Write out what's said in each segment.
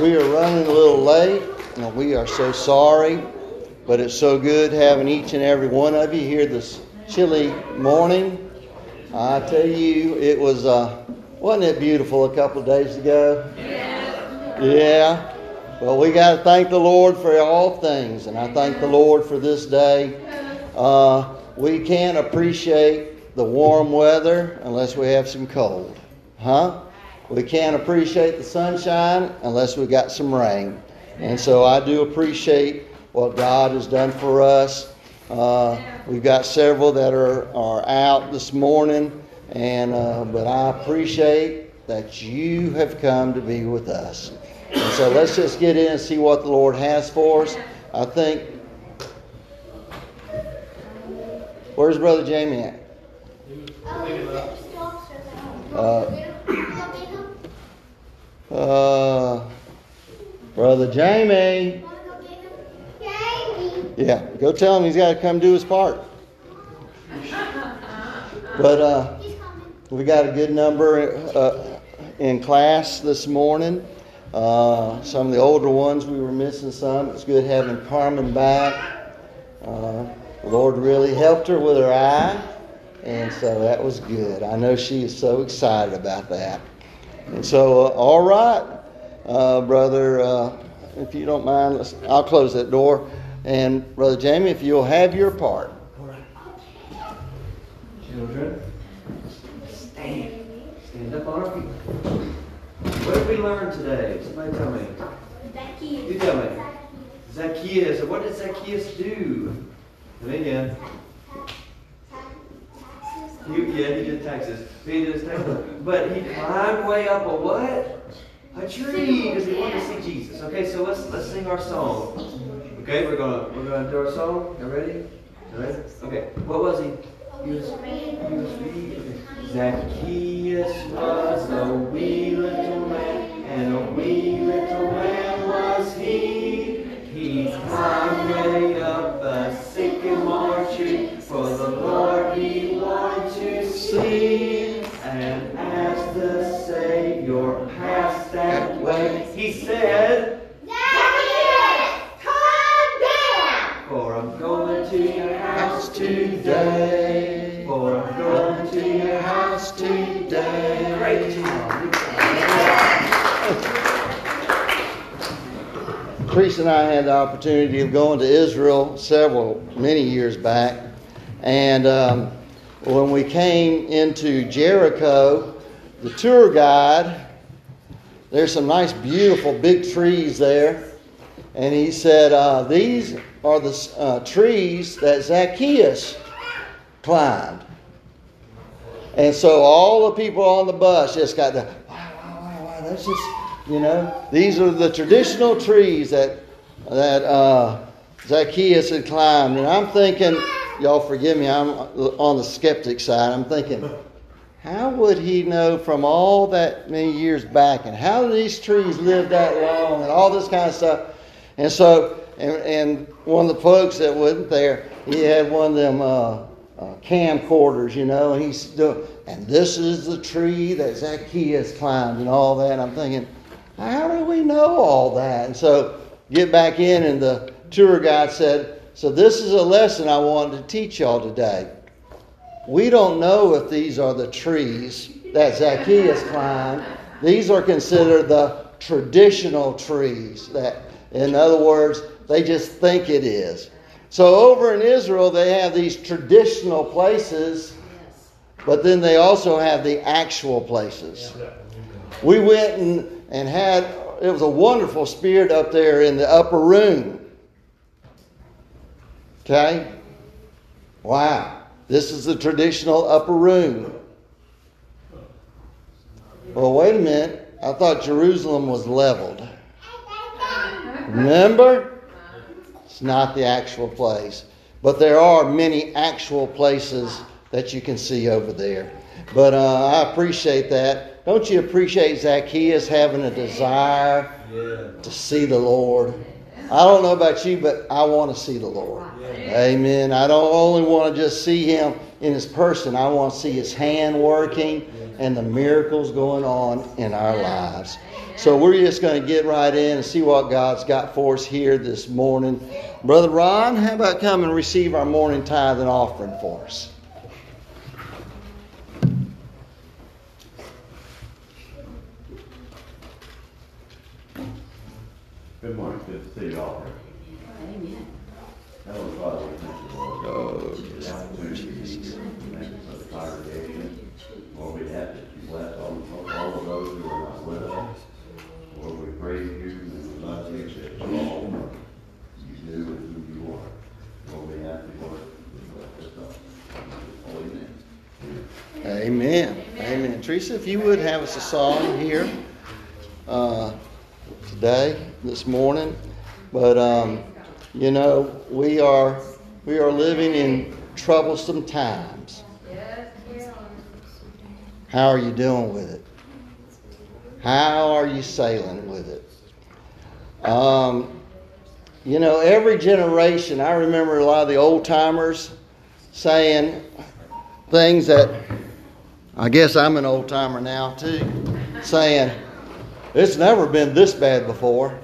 We are running a little late, and we are so sorry, but it's so good having each and every one of you here this chilly morning. I tell you, it was, uh, wasn't it beautiful a couple of days ago? Yeah. Yeah. Well, we got to thank the Lord for all things, and I thank the Lord for this day. Uh, we can't appreciate the warm weather unless we have some cold, huh? We can't appreciate the sunshine unless we got some rain. And so I do appreciate what God has done for us. Uh, we've got several that are, are out this morning, and uh, but I appreciate that you have come to be with us. And so let's just get in and see what the Lord has for us. I think. Where's Brother Jamie at? Uh, uh, Brother Jamie. Yeah, go tell him he's got to come do his part. But uh, we got a good number uh, in class this morning. Uh, some of the older ones we were missing some. It's good having Carmen back. Uh, the Lord really helped her with her eye, and so that was good. I know she is so excited about that. And so, uh, all right, uh, brother, uh, if you don't mind, I'll close that door. And brother Jamie, if you'll have your part. All right. Children, stand. Stand up on our feet. What did we learn today? Somebody tell me. Zacchaeus. You tell me. Zacchaeus. What did Zacchaeus do? Tell me again. He, yeah, he did taxes. He did his taxes. But he climbed way up a what? A tree because he wanted to see Jesus. Okay, so let's let's sing our song. Okay, we're gonna we're gonna do our song. You ready? You ready? Okay. What was he? He was he was okay. Zacchaeus was a wee little man, and a wee little man was he. He climbed way up a sycamore tree, for the Lord he that way, he said, Zacchaeus, come down. For I'm going to your house today. For I'm going to your house today. Great job. Teresa and I had the opportunity of going to Israel several, many years back. And um, when we came into Jericho, the tour guide, there's some nice, beautiful big trees there. And he said, uh, These are the uh, trees that Zacchaeus climbed. And so all the people on the bus just got the, wow, wow, wow, wow, that's just, you know, these are the traditional trees that, that uh, Zacchaeus had climbed. And I'm thinking, y'all forgive me, I'm on the skeptic side. I'm thinking, how would he know from all that many years back? And how these trees live that long? And all this kind of stuff. And so, and, and one of the folks that wasn't there, he had one of them uh, uh, camcorders, you know, and he's doing, and this is the tree that Zacchaeus climbed and all that. And I'm thinking, how do we know all that? And so, get back in, and the tour guide said, so this is a lesson I wanted to teach y'all today. We don't know if these are the trees that Zacchaeus climbed. These are considered the traditional trees that in other words, they just think it is. So over in Israel, they have these traditional places, but then they also have the actual places. We went and, and had, it was a wonderful spirit up there in the upper room. Okay? Wow. This is the traditional upper room. Well, wait a minute. I thought Jerusalem was leveled. Remember? It's not the actual place. But there are many actual places that you can see over there. But uh, I appreciate that. Don't you appreciate Zacchaeus having a desire to see the Lord? I don't know about you, but I want to see the Lord. Amen. I don't only want to just see Him in his person. I want to see his hand working and the miracles going on in our lives. So we're just going to get right in and see what God's got for us here this morning. Brother Ron, how about come and receive our morning tithe and offering for us? Good morning, good to see you all here. Amen. Heavenly Father, we thank you, Lord. Oh, for the opportunity. Thank you for the congregation. Lord, we ask that you bless all, all of those who are not with us. Lord, we praise you and we love you that you all are. You do and who you are. Lord, we ask you, Lord, to bless us all. Holy name. Amen. Amen. Teresa, if you would have us a song here uh, this morning. But um, you know, we are we are living in troublesome times. How are you doing with it? How are you sailing with it? Um, you know, every generation, I remember a lot of the old timers saying things that I guess I'm an old timer now too, saying, it's never been this bad before.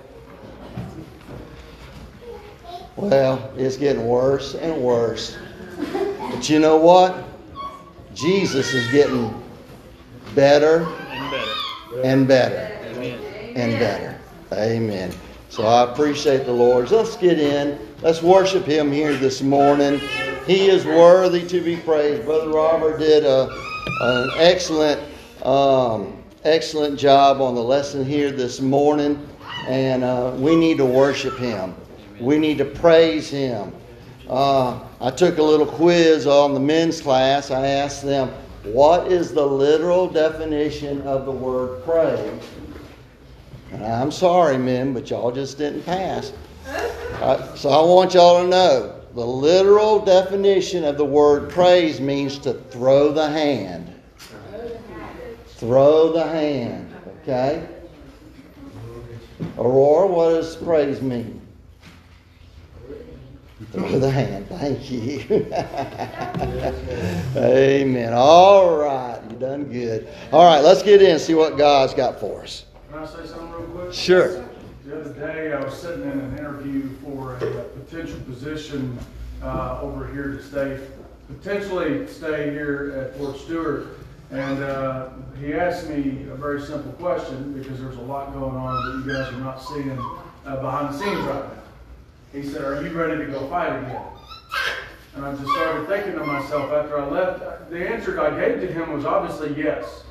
Well, it's getting worse and worse. But you know what? Jesus is getting better and better. and better Amen. and better. Amen. So I appreciate the Lord. Let's get in. Let's worship Him here this morning. He is worthy to be praised. Brother Robert did a, an excellent, um, excellent job on the lesson here this morning, and uh, we need to worship Him. We need to praise Him. Uh, I took a little quiz on the men's class. I asked them, "What is the literal definition of the word praise?" And I'm sorry, men, but y'all just didn't pass. Uh, so I want y'all to know the literal definition of the word praise means to throw the hand. Throw the hand, okay? Aurora, what does praise mean? Throw the hand. Thank you. Amen. All right. You done good. All right, let's get in and see what God's got for us. Can I say something real quick? Sure. The other day, I was sitting in an interview for a potential position uh, over here to stay, potentially stay here at Fort Stewart. And uh, he asked me a very simple question because there's a lot going on that you guys are not seeing uh, behind the scenes right now. He said, Are you ready to go fight again? And I just started thinking to myself after I left. The answer I gave to him was obviously yes.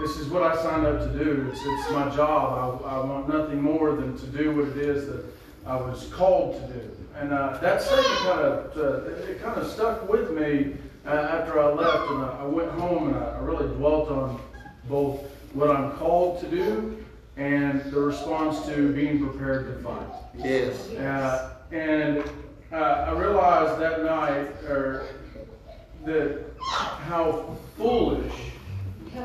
This is what I signed up to do. It's, it's my job. I, I want nothing more than to do what it is that I was called to do. And uh, that statement kind of uh, it kind of stuck with me after I left, and I, I went home and I, I really dwelt on both what I'm called to do and the response to being prepared to fight. Yes. Uh, and uh, I realized that night, or that how foolish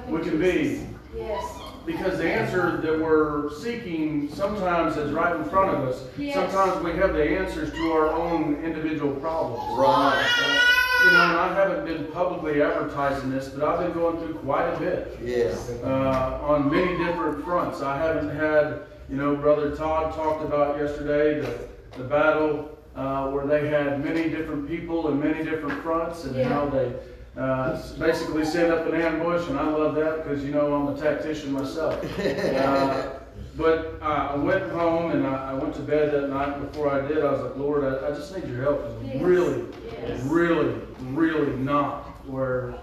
we can be, Yes. because the answer that we're seeking sometimes is right in front of us. Yes. Sometimes we have the answers to our own individual problems. Right. You know, and I haven't been publicly advertising this, but I've been going through quite a bit Yes. uh, on many different fronts. I haven't had, you know, Brother Todd talked about yesterday the, the battle uh, where they had many different people and many different fronts and Yeah. how they uh, basically set up an ambush. And I love that because, you know, I'm a tactician myself. But uh, I went home and I, I went to bed that night. Before I did, I was like, Lord, I, I just need your help. Yes. I'm really, Yes. really, really not where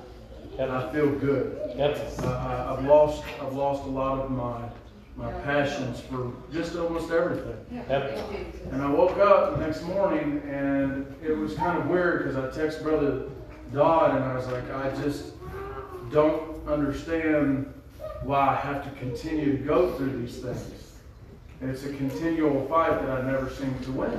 I feel good. Yep. Uh, I- I've lost, I've lost a lot of my, my passions for just almost everything. Yep. And I woke up the next morning and it was kind of weird because I texted Brother Todd and I was like, I just don't understand why I have to continue to go through these things. It's a continual fight that I never seem to win.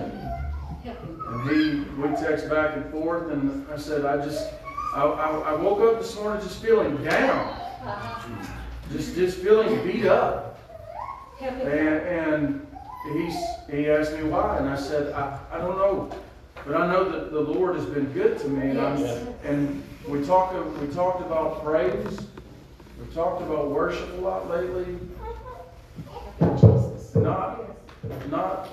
And he, we text back and forth, and I said, I just, I, I, I woke up this morning just feeling down, uh-huh. just, just feeling beat up. And, and he's, he asked me why, and I said, I, I don't know. But I know that the Lord has been good to me, and I'm, and we talked, we talked about praise. We talked about worship a lot lately. Not, not,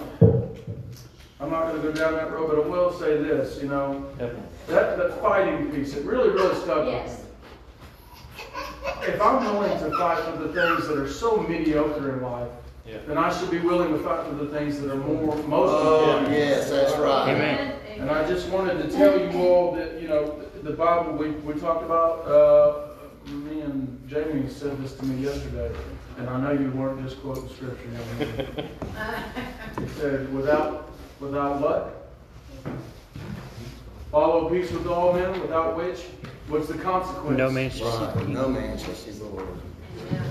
I'm not gonna go down that road, but I will say this, you know, that, that fighting piece, it really, really stuck with me. If I'm willing to fight for the things that are so mediocre in life, Yeah. then I should be willing to fight for the things that are more, most Oh, important. yes, that's right. Amen. And I just wanted to tell you all that, you know, the Bible, we, we talked about, uh, me and Jamie said this to me yesterday, and I know you weren't just quoting scripture. you know. He said, without, without what? Follow peace with all men, without which, what's the consequence? No man shall see Right, no man shall see the Lord. And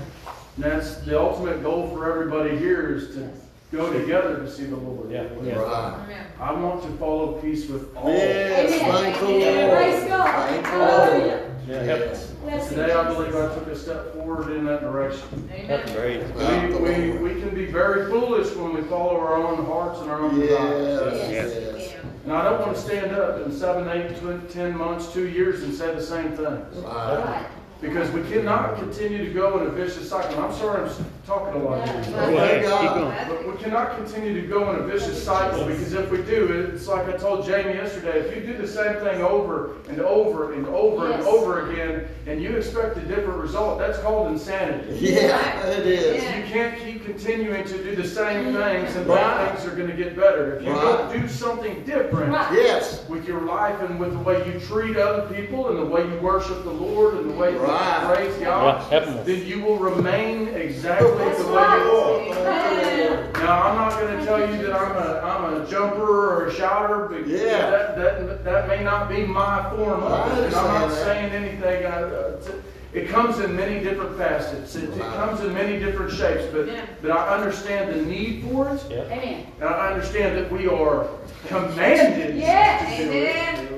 that's the ultimate goal for everybody here is to go together to see the Lord. Yeah, yeah. Right. I want to follow peace with all. Yes, Amen. thank the Amen. Lord. Praise God. Thank the Hallelujah. Lord. Yeah, help Yes. Today, I believe I took a step forward in that direction. That's great. We, we, we can be very foolish when we follow our own hearts and our own desires. Yes, Yes. yes. And I don't want to stand up in seven, eight, tw- ten months, two years and say the same thing. Right. Right. Because we cannot continue to go in a vicious cycle. I'm sorry I'm talking a lot here. Go ahead, keep going. But we cannot continue to go in a vicious cycle because if we do, it's like I told Jamie yesterday, if you do the same thing over and over and over and over again and you expect a different result, that's called insanity. Yeah, it is. You can't keep continuing to do the same mm-hmm. things and Right. bad things are going to get better. If you Right. don't do something different Right. Yes. with your life and with the way you treat other people and the way you worship the Lord and the way Right. You praise Yeah, God, help 'em. then you will remain exactly That's the way you are. Now, I'm not going to tell you that I'm a, I'm a jumper or a shouter, because Yeah. that, that, that may not be my form I of it. And I'm not saying anything, I, uh, t- it comes in many different facets, it, it comes in many different shapes, but, Yeah. but I understand the need for it, Yeah. Amen. and I understand that we are commanded Yes. to do it. Amen.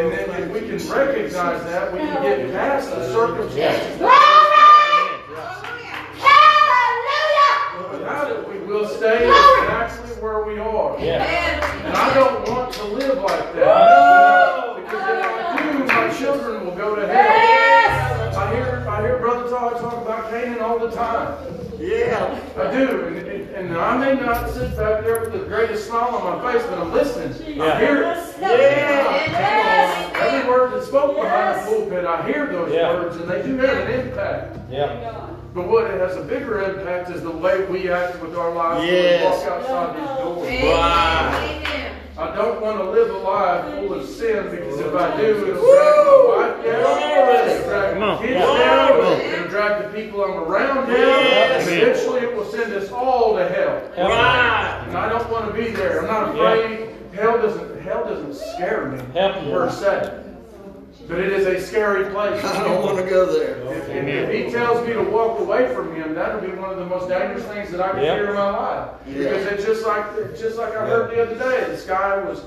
And then if we can recognize that, we can get past the circumstances. Hallelujah. Without it, we will stay exactly where we are. Yeah. I do, and, and, and I may not sit back there with the greatest smile on my face, but I'm listening. I hear it. Yes. Every word that's spoken behind the pulpit, I hear those Yeah. words, and they do have an impact. Yeah. But what it has a bigger impact is the way we act with our lives Yes. when we walk outside these doors. Amen. I don't want to live a life full of sin because if I do, it'll drag my wife down, it'll drag Come my kids down, Come it'll drag the people I'm around down, Yes. and eventually it will send us all to hell. Help 'em. And I don't want to be there. I'm not afraid. Hell doesn't hell doesn't scare me Help 'em. per se, but it is a scary place. I don't want to go there. Oh, if, if- if he tells me to walk away from him, that'll be one of the most dangerous things that I can Yeah. hear in my life. Because it's just like it's just like I heard the other day. This guy was.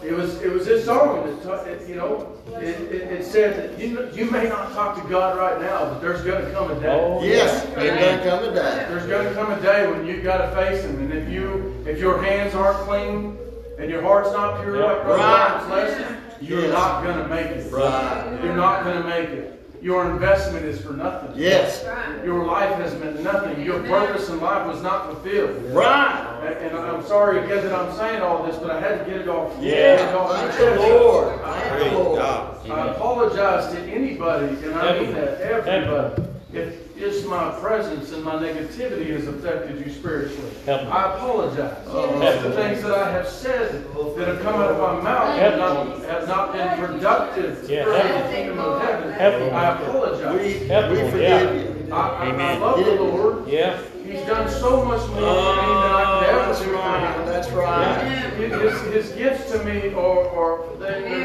It was it was his song. It, it, you know, it, it, it said that you you may not talk to God right now, but there's going to come a day. Oh, Yes, it done come a day. There's going to come a day when you've got to face Him, and if you if your hands aren't clean and your heart's not pure Yeah. like Brother Right. Lawrence lesson, you're Yes. not going to make it. Right. You're not going to make it. Your investment is for nothing. Yes. Your life has meant nothing. Your purpose in life was not fulfilled. Right. And, and I'm sorry again that I'm saying all this, but I had to get it off. Yeah. get it off my Thank the chest. Lord. Thank the Lord. I apologize to anybody, and I mean that, everybody, if it's my presence and my negativity has affected you spiritually. Help me. I apologize. Oh. If the things that I have said that have come out of my mouth have not, have not been productive Yeah. for the kingdom of heaven, Help me. I apologize. We, Help we forgive yeah. you. I, I, I Amen. love the Lord. Yeah. He's done so much more for me than I could ever oh, That's do for right. That's right. His, his gifts to me are, are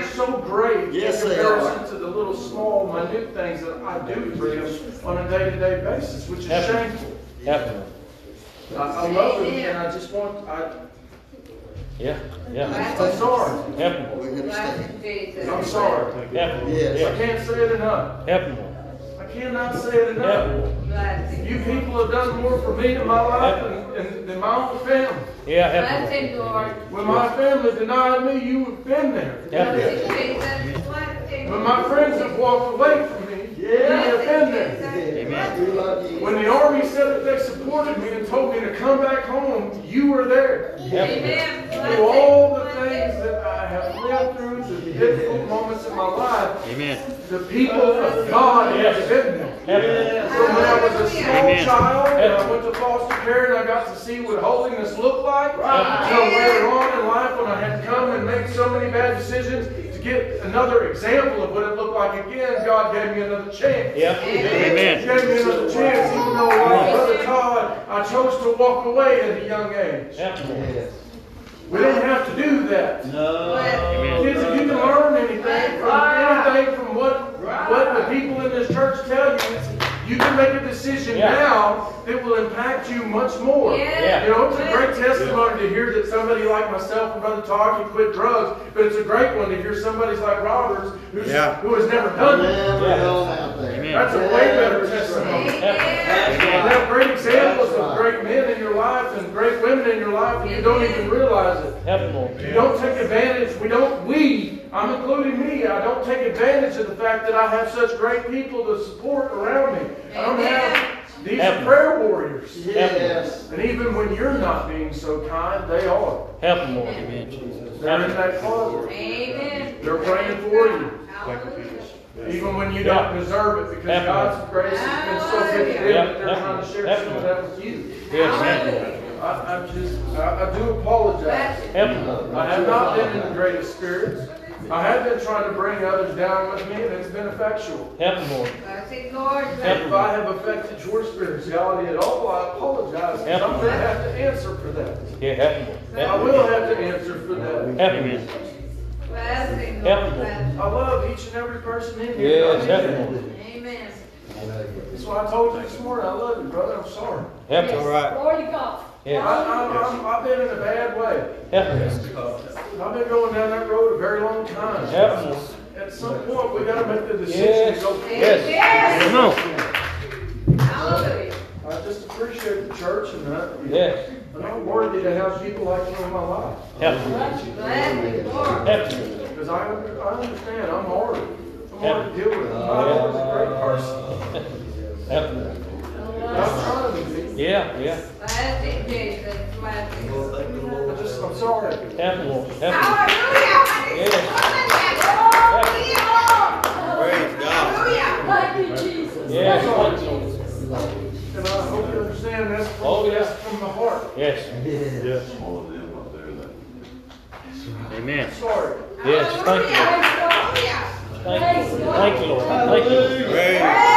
they, they're so great Yes, in comparison to the little small, minute things that I do for him on a day-to-day basis, which is Help him. shameful. Help 'em. I, I love him, and I just want, I, Yeah. Yeah. I'm sorry. Help 'em. I'm sorry. Help 'em. Yes. I can't say it enough. Help 'em. I cannot say it enough. Bless You people have done more for me in my life than, than, than my own family. Yeah, help Bless him. him, Lord. When my family denied me, you have been there. Help Bless him. him, Jesus. Bless him. When my friends have walked away from me, you have been there. We love you. When the army said that they supported me and told me to come back home, you were there. Help him. Amen. Through all the things that I have lived through, the difficult moments in my life, Amen. the people of God have been there. Help him. From when I was a small Amen. child, and I went to foster care and I got to see what holiness looked like. So later on in life when I had come and made so many bad decisions, to get another example of what it looked like again, God gave me another chance. Yeah. He Amen. gave me another chance, even though like Brother Todd, I chose to walk away at a young age. Help him. Yes. We didn't have to do that. No. Kids, if you can learn anything from anything from what what the people in this church tell you, you can make a decision Yeah. now that will impact you much more. Yeah. You know, it's a great testimony to hear that somebody like myself and Brother Todd can quit drugs, but it's a great one to hear somebody like Roberts who's, Yeah. who has never done it. Yeah. out there. That's a way better testimony. Amen. You have great examples of great men in your life and great women in your life, and you don't even realize it. Help. You don't take advantage, we don't, we, I'm including me, I don't take advantage of the fact that I have such great people to support around me. I don't have, these are Amen. prayer warriors. Yes. And even when you're not being so kind, they are. Help him, Lord. Amen. They're in that closet. Amen. They're praying for you. Hallelujah. Even when you don't deserve it, because Amen. God's grace has been so good to them that they're trying to share some of that with you. Yes. I, I'm just, I, I do apologize. Bless him. Help him, I have not been in the greatest spirits. I have been trying to bring others down with me, and it's been effectual. Help him, Lord. Bless Lord. If I have affected your spirituality at all, I apologize. 'cause I'm going to have to answer for that. Yeah, help him, Lord. I will have to answer for that. Help him. Help Lord. him, Lord. Bless him. I love each and every person in here. Yes, help him, Lord. Amen. That's why I told you this morning, I love you, brother. I'm sorry. Help him. All right. Glory to God. I, Yeah. I, I'm, I've been in a bad way. Help him. I've been going down that road a very long time. Help him. At some point, we got to make the decision Yes. to go. Yes. Yes. Come on. Hallelujah. I just appreciate the church and that. Yes. And I'm worthy to have people like you in my life. Help him. Bless him, Lord. Help him. Because I, I understand, I'm hard. I'm hard to deal with. I'm not always a great person. Help him. But I'm trying to be. Yeah, yeah. Bless him, Jesus. Bless him. I just, I'm sorry. Help him, Lord. Help him. Hallelujah. Praise God. Hallelujah. Thank you, Jesus. Yes. Thank you, Lord. And I hope you understand that's from, Oh, yeah. that's from the heart. Yes. All of them up there that Amen. Sorry. Yes. Thank you. Lord. Hallelujah. Thank you. Thank you, Lord. Thank you.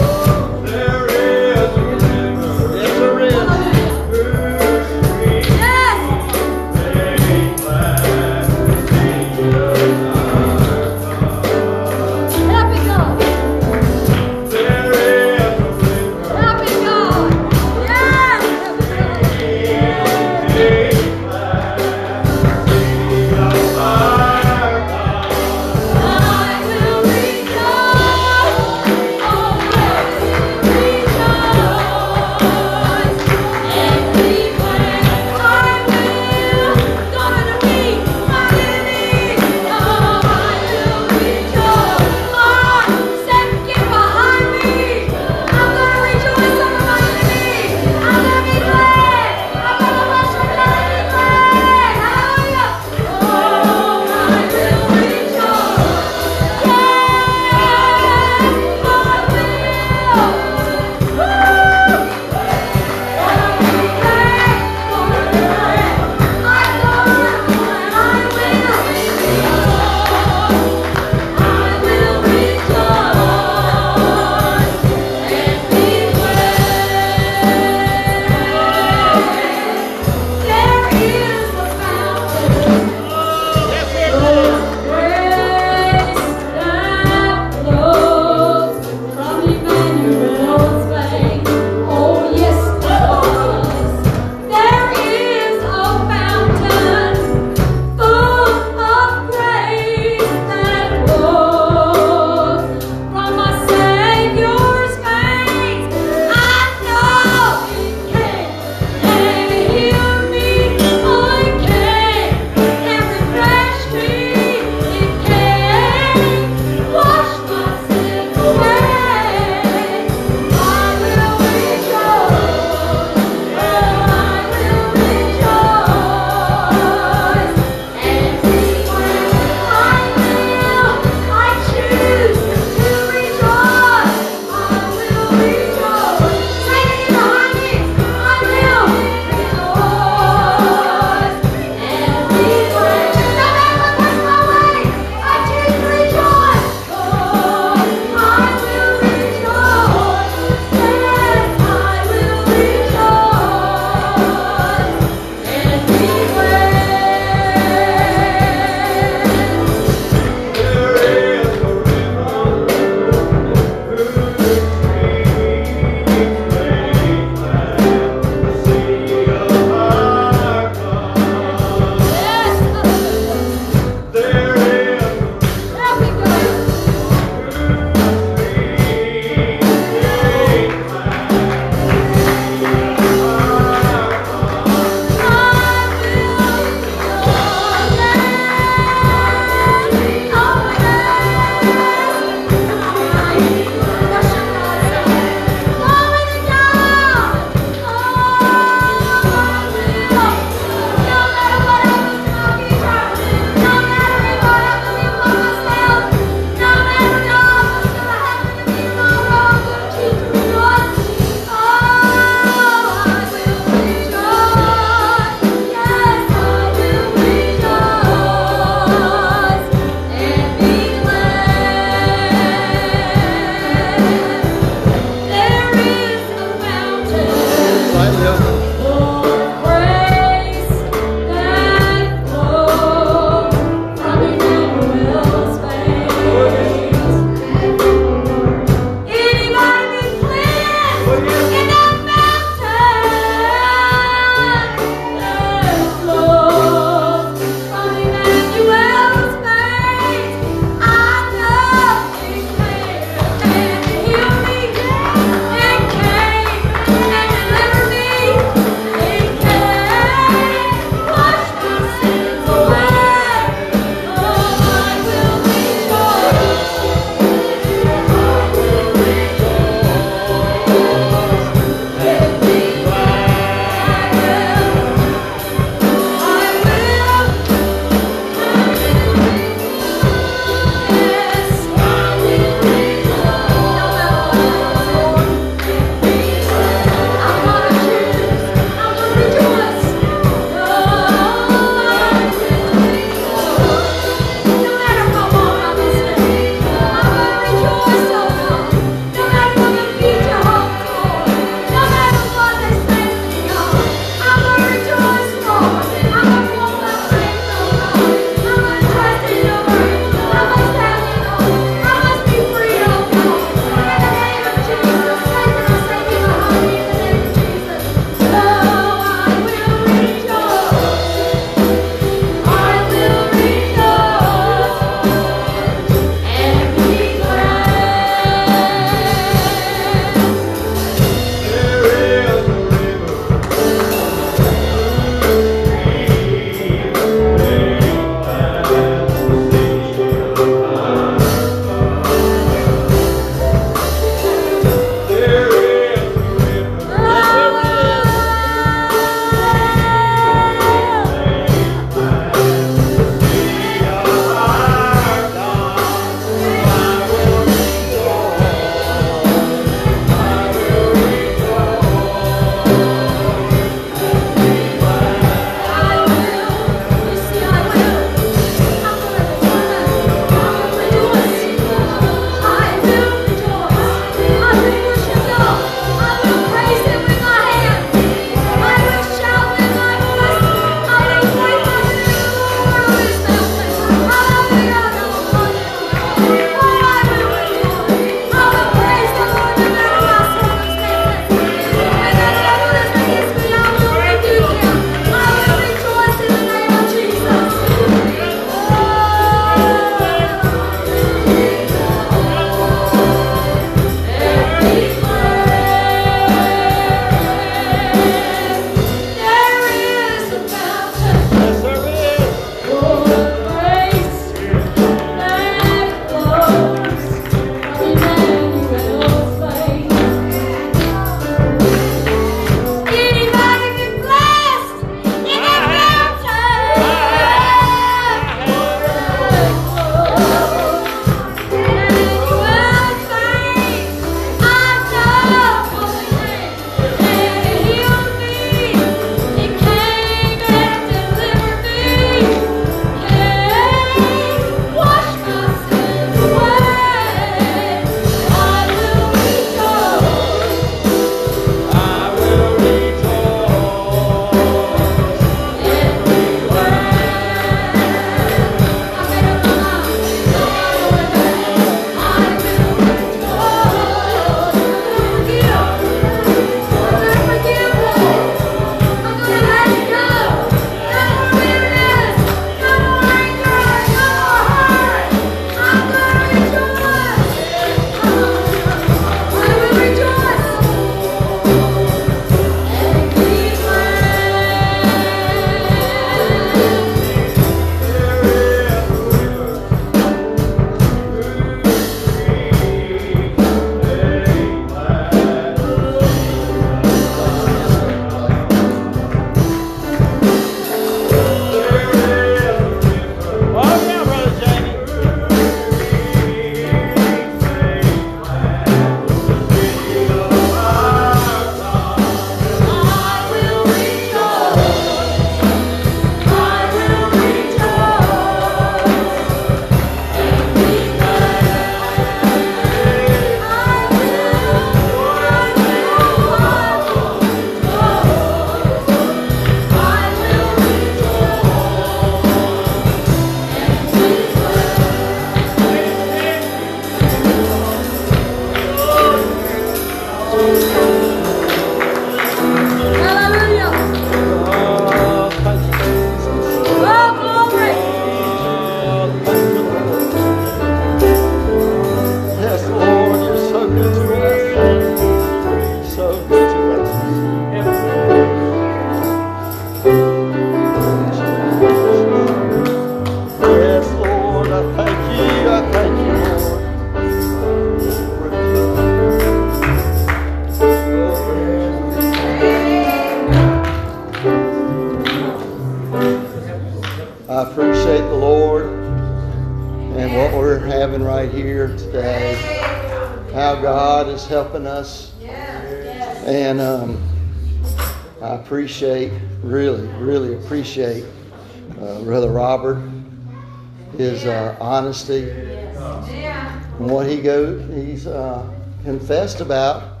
Honesty, and what he go, he's uh, confessed about.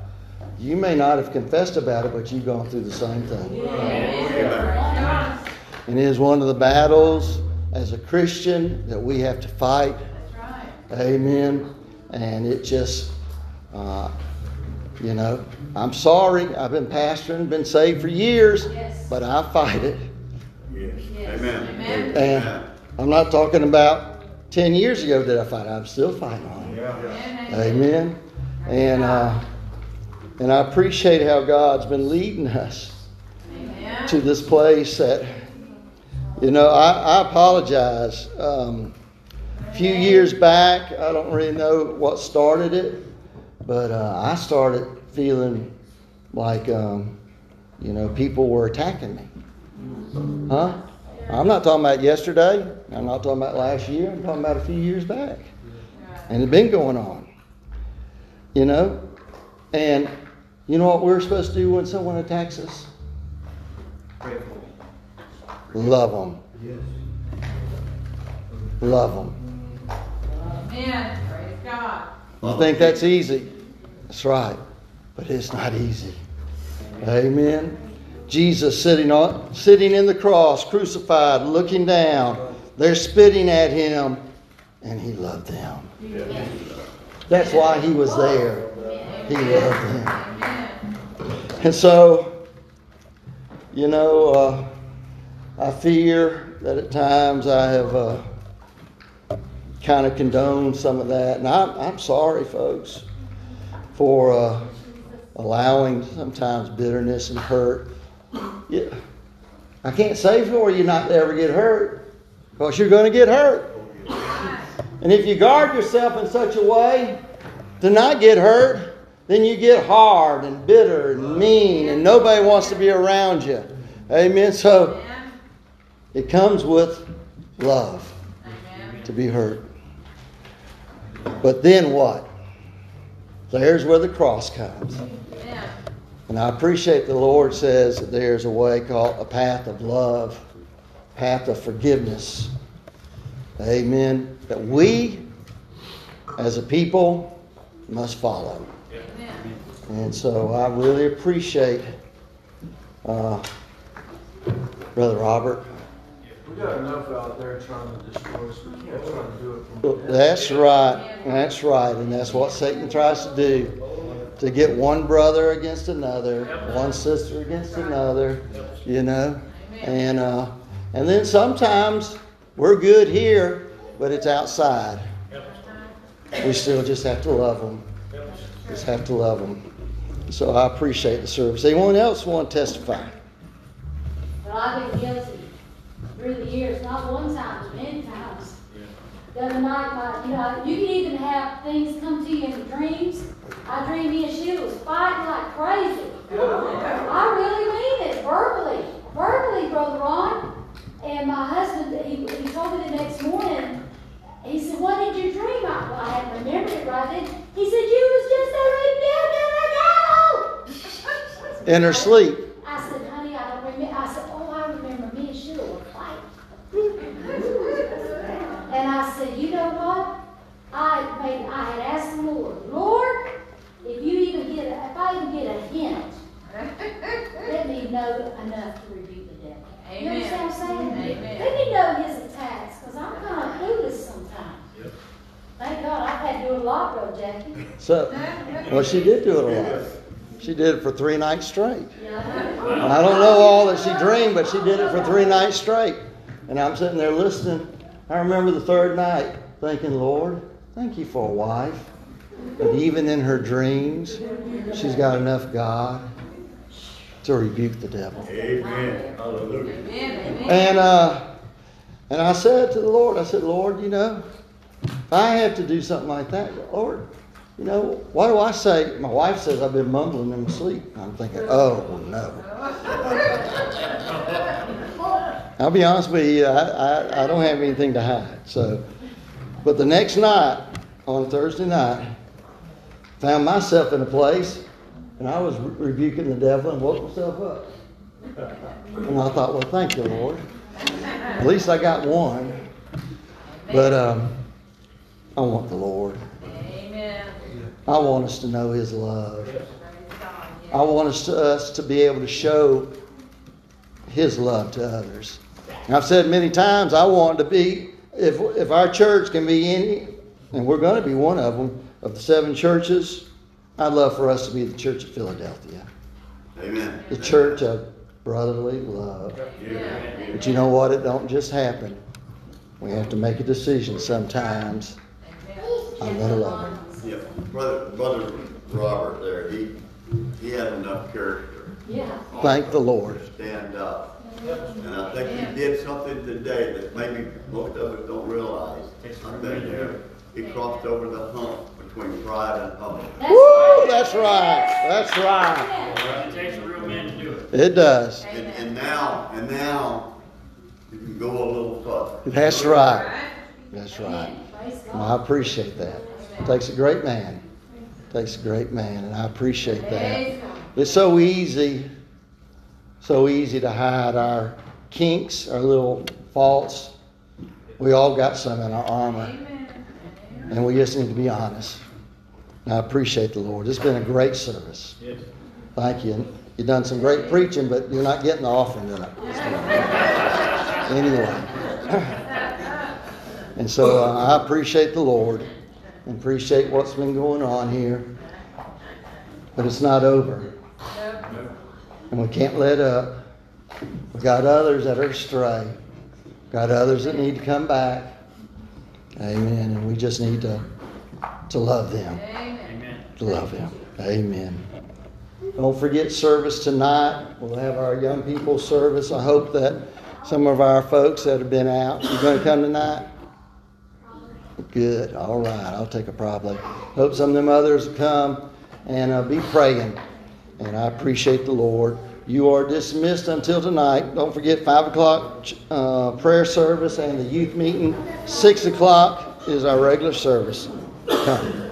You may not have confessed about it, but you've gone through the same thing. And it is one of the battles as a Christian that we have to fight. Amen. And it just, uh, you know, I'm sorry. I've been pastoring, been saved for years, but I fight it. Yes. Amen. And I'm not talking about 10 years ago did I fight. I'm still fighting on it. Amen. And uh, and I appreciate how God's been leading us to this place that, you know, I, I apologize. Um, a few years back, I don't really know what started it, but uh, I started feeling like, um, you know, people were attacking me. Huh? I'm not talking about yesterday. I'm not talking about last year. I'm talking about a few years back. And it's been going on. You know? And you know what we're supposed to do when someone attacks us? Pray for me. Love them. Love them. Amen. Praise God. You think that's easy? That's right. But it's not easy. Amen. Jesus sitting on sitting in the cross, crucified, looking down. They're spitting at him, and he loved them. That's why he was there. He loved them. And so, you know, uh, I fear that at times I have uh, kind of condoned some of that. And I'm, I'm sorry, folks, for uh, allowing sometimes bitterness and hurt. Yeah. I can't say for you not to ever get hurt because you're going to get hurt. And if you guard yourself in such a way to not get hurt, then you get hard and bitter and mean, and nobody wants to be around you. Amen. So it comes with love to be hurt. But then what? There's where the cross comes. Amen. And I appreciate the Lord says that there's a way called a path of love, path of forgiveness. Amen. That we, as a people, must follow. Amen. And so I really appreciate uh, Brother Robert. We got enough out there trying to destroy us. We can't try to do it from. That's right. That's right. And that's what Satan tries to do to get one brother against another, one sister against another, you know. And uh, and then sometimes we're good here, but it's outside. We still just have to love them. Just have to love them. So I appreciate the service. Anyone else want to testify? But I've been guilty through the years, not one time, but many times. The other night, my, you know, you can even have things come to you in dreams. I dreamed me and she was fighting like crazy. I really mean it, verbally, verbally, Brother Ron. And my husband, he, he told me the next morning, he said, what did you dream? I, well, I hadn't remembered it right then. He said, you was just a rebellion devil. In her sleep. I said, honey, I don't remember. I said, oh, I remember me and Sheila were fighting. and I said, you know what? I made, I had asked the Lord, if you even get, a, if I even get a hint, let me know enough to rebuke the devil. You understand what I'm saying? Amen. Let me know his attacks, because I'm kind of clueless sometimes. Thank God, I've had to do it a lot, Brother Jackie. So, well, she did do it a lot. She did it for three nights straight. Yeah. I don't know all that she dreamed, but she did it for three nights straight. And I'm sitting there listening. I remember the third night thinking, Lord, thank you for a wife. But even in her dreams, she's got enough God to rebuke the devil. Amen. Hallelujah. And uh, and I said to the Lord, I said, Lord, you know, if I have to do something like that, Lord, you know, why do I say? My wife says I've been mumbling in my sleep. I'm thinking, oh no. I'll be honest with you, I, I, I don't have anything to hide. So, but the next night, on Thursday night, found myself in a place, and I was re- rebuking the devil and woke myself up. And I thought, well, thank you, Lord. At least I got one. But um, I want the Lord. Amen. I want us to know His love. I want us to, us to be able to show His love to others. And I've said many times, I want to be, if, if our church can be any, and we're going to be one of them, of the seven churches, I'd love for us to be the Church of Philadelphia, Amen. the church of brotherly love. Yeah. But you know what? It don't just happen. We have to make a decision sometimes. I'm going to love Him. Yeah, brother, brother Robert there, he, he had enough character Yeah. Thank the Lord. to stand up. And I think he did something today that maybe most of us don't realize. I've there. He crossed over the hump between pride and humble. That's Woo! That's right. That's right. It takes a real man to do it. It does. And, and now, and now, you can go a little further. That's right. That's right. Praise And I appreciate that. Takes a great man. Takes a great man, and I appreciate that. It's so easy, so easy to hide our kinks, our little faults. We all got some in our armor, and we just need to be honest. And I appreciate the Lord. It's been a great service. Thank you. You've done some great preaching, but you're not getting the offering tonight. Anyway. And so uh, I appreciate the Lord and appreciate what's been going on here. But it's not over. And we can't let up. We've got others that are astray. Got others that need to come back. Amen. And we just need to, to love them Amen. Amen. to love them. Amen. Don't forget service tonight. We'll have our young people service. I hope that some of our folks that have been out, you going to come tonight? Good. All right. I'll take a probably. Hope some of them others come and uh, be praying. And I appreciate the Lord. You are dismissed until tonight. Don't forget 5 o'clock uh, prayer service and the youth meeting. 6 o'clock is our regular service. Come.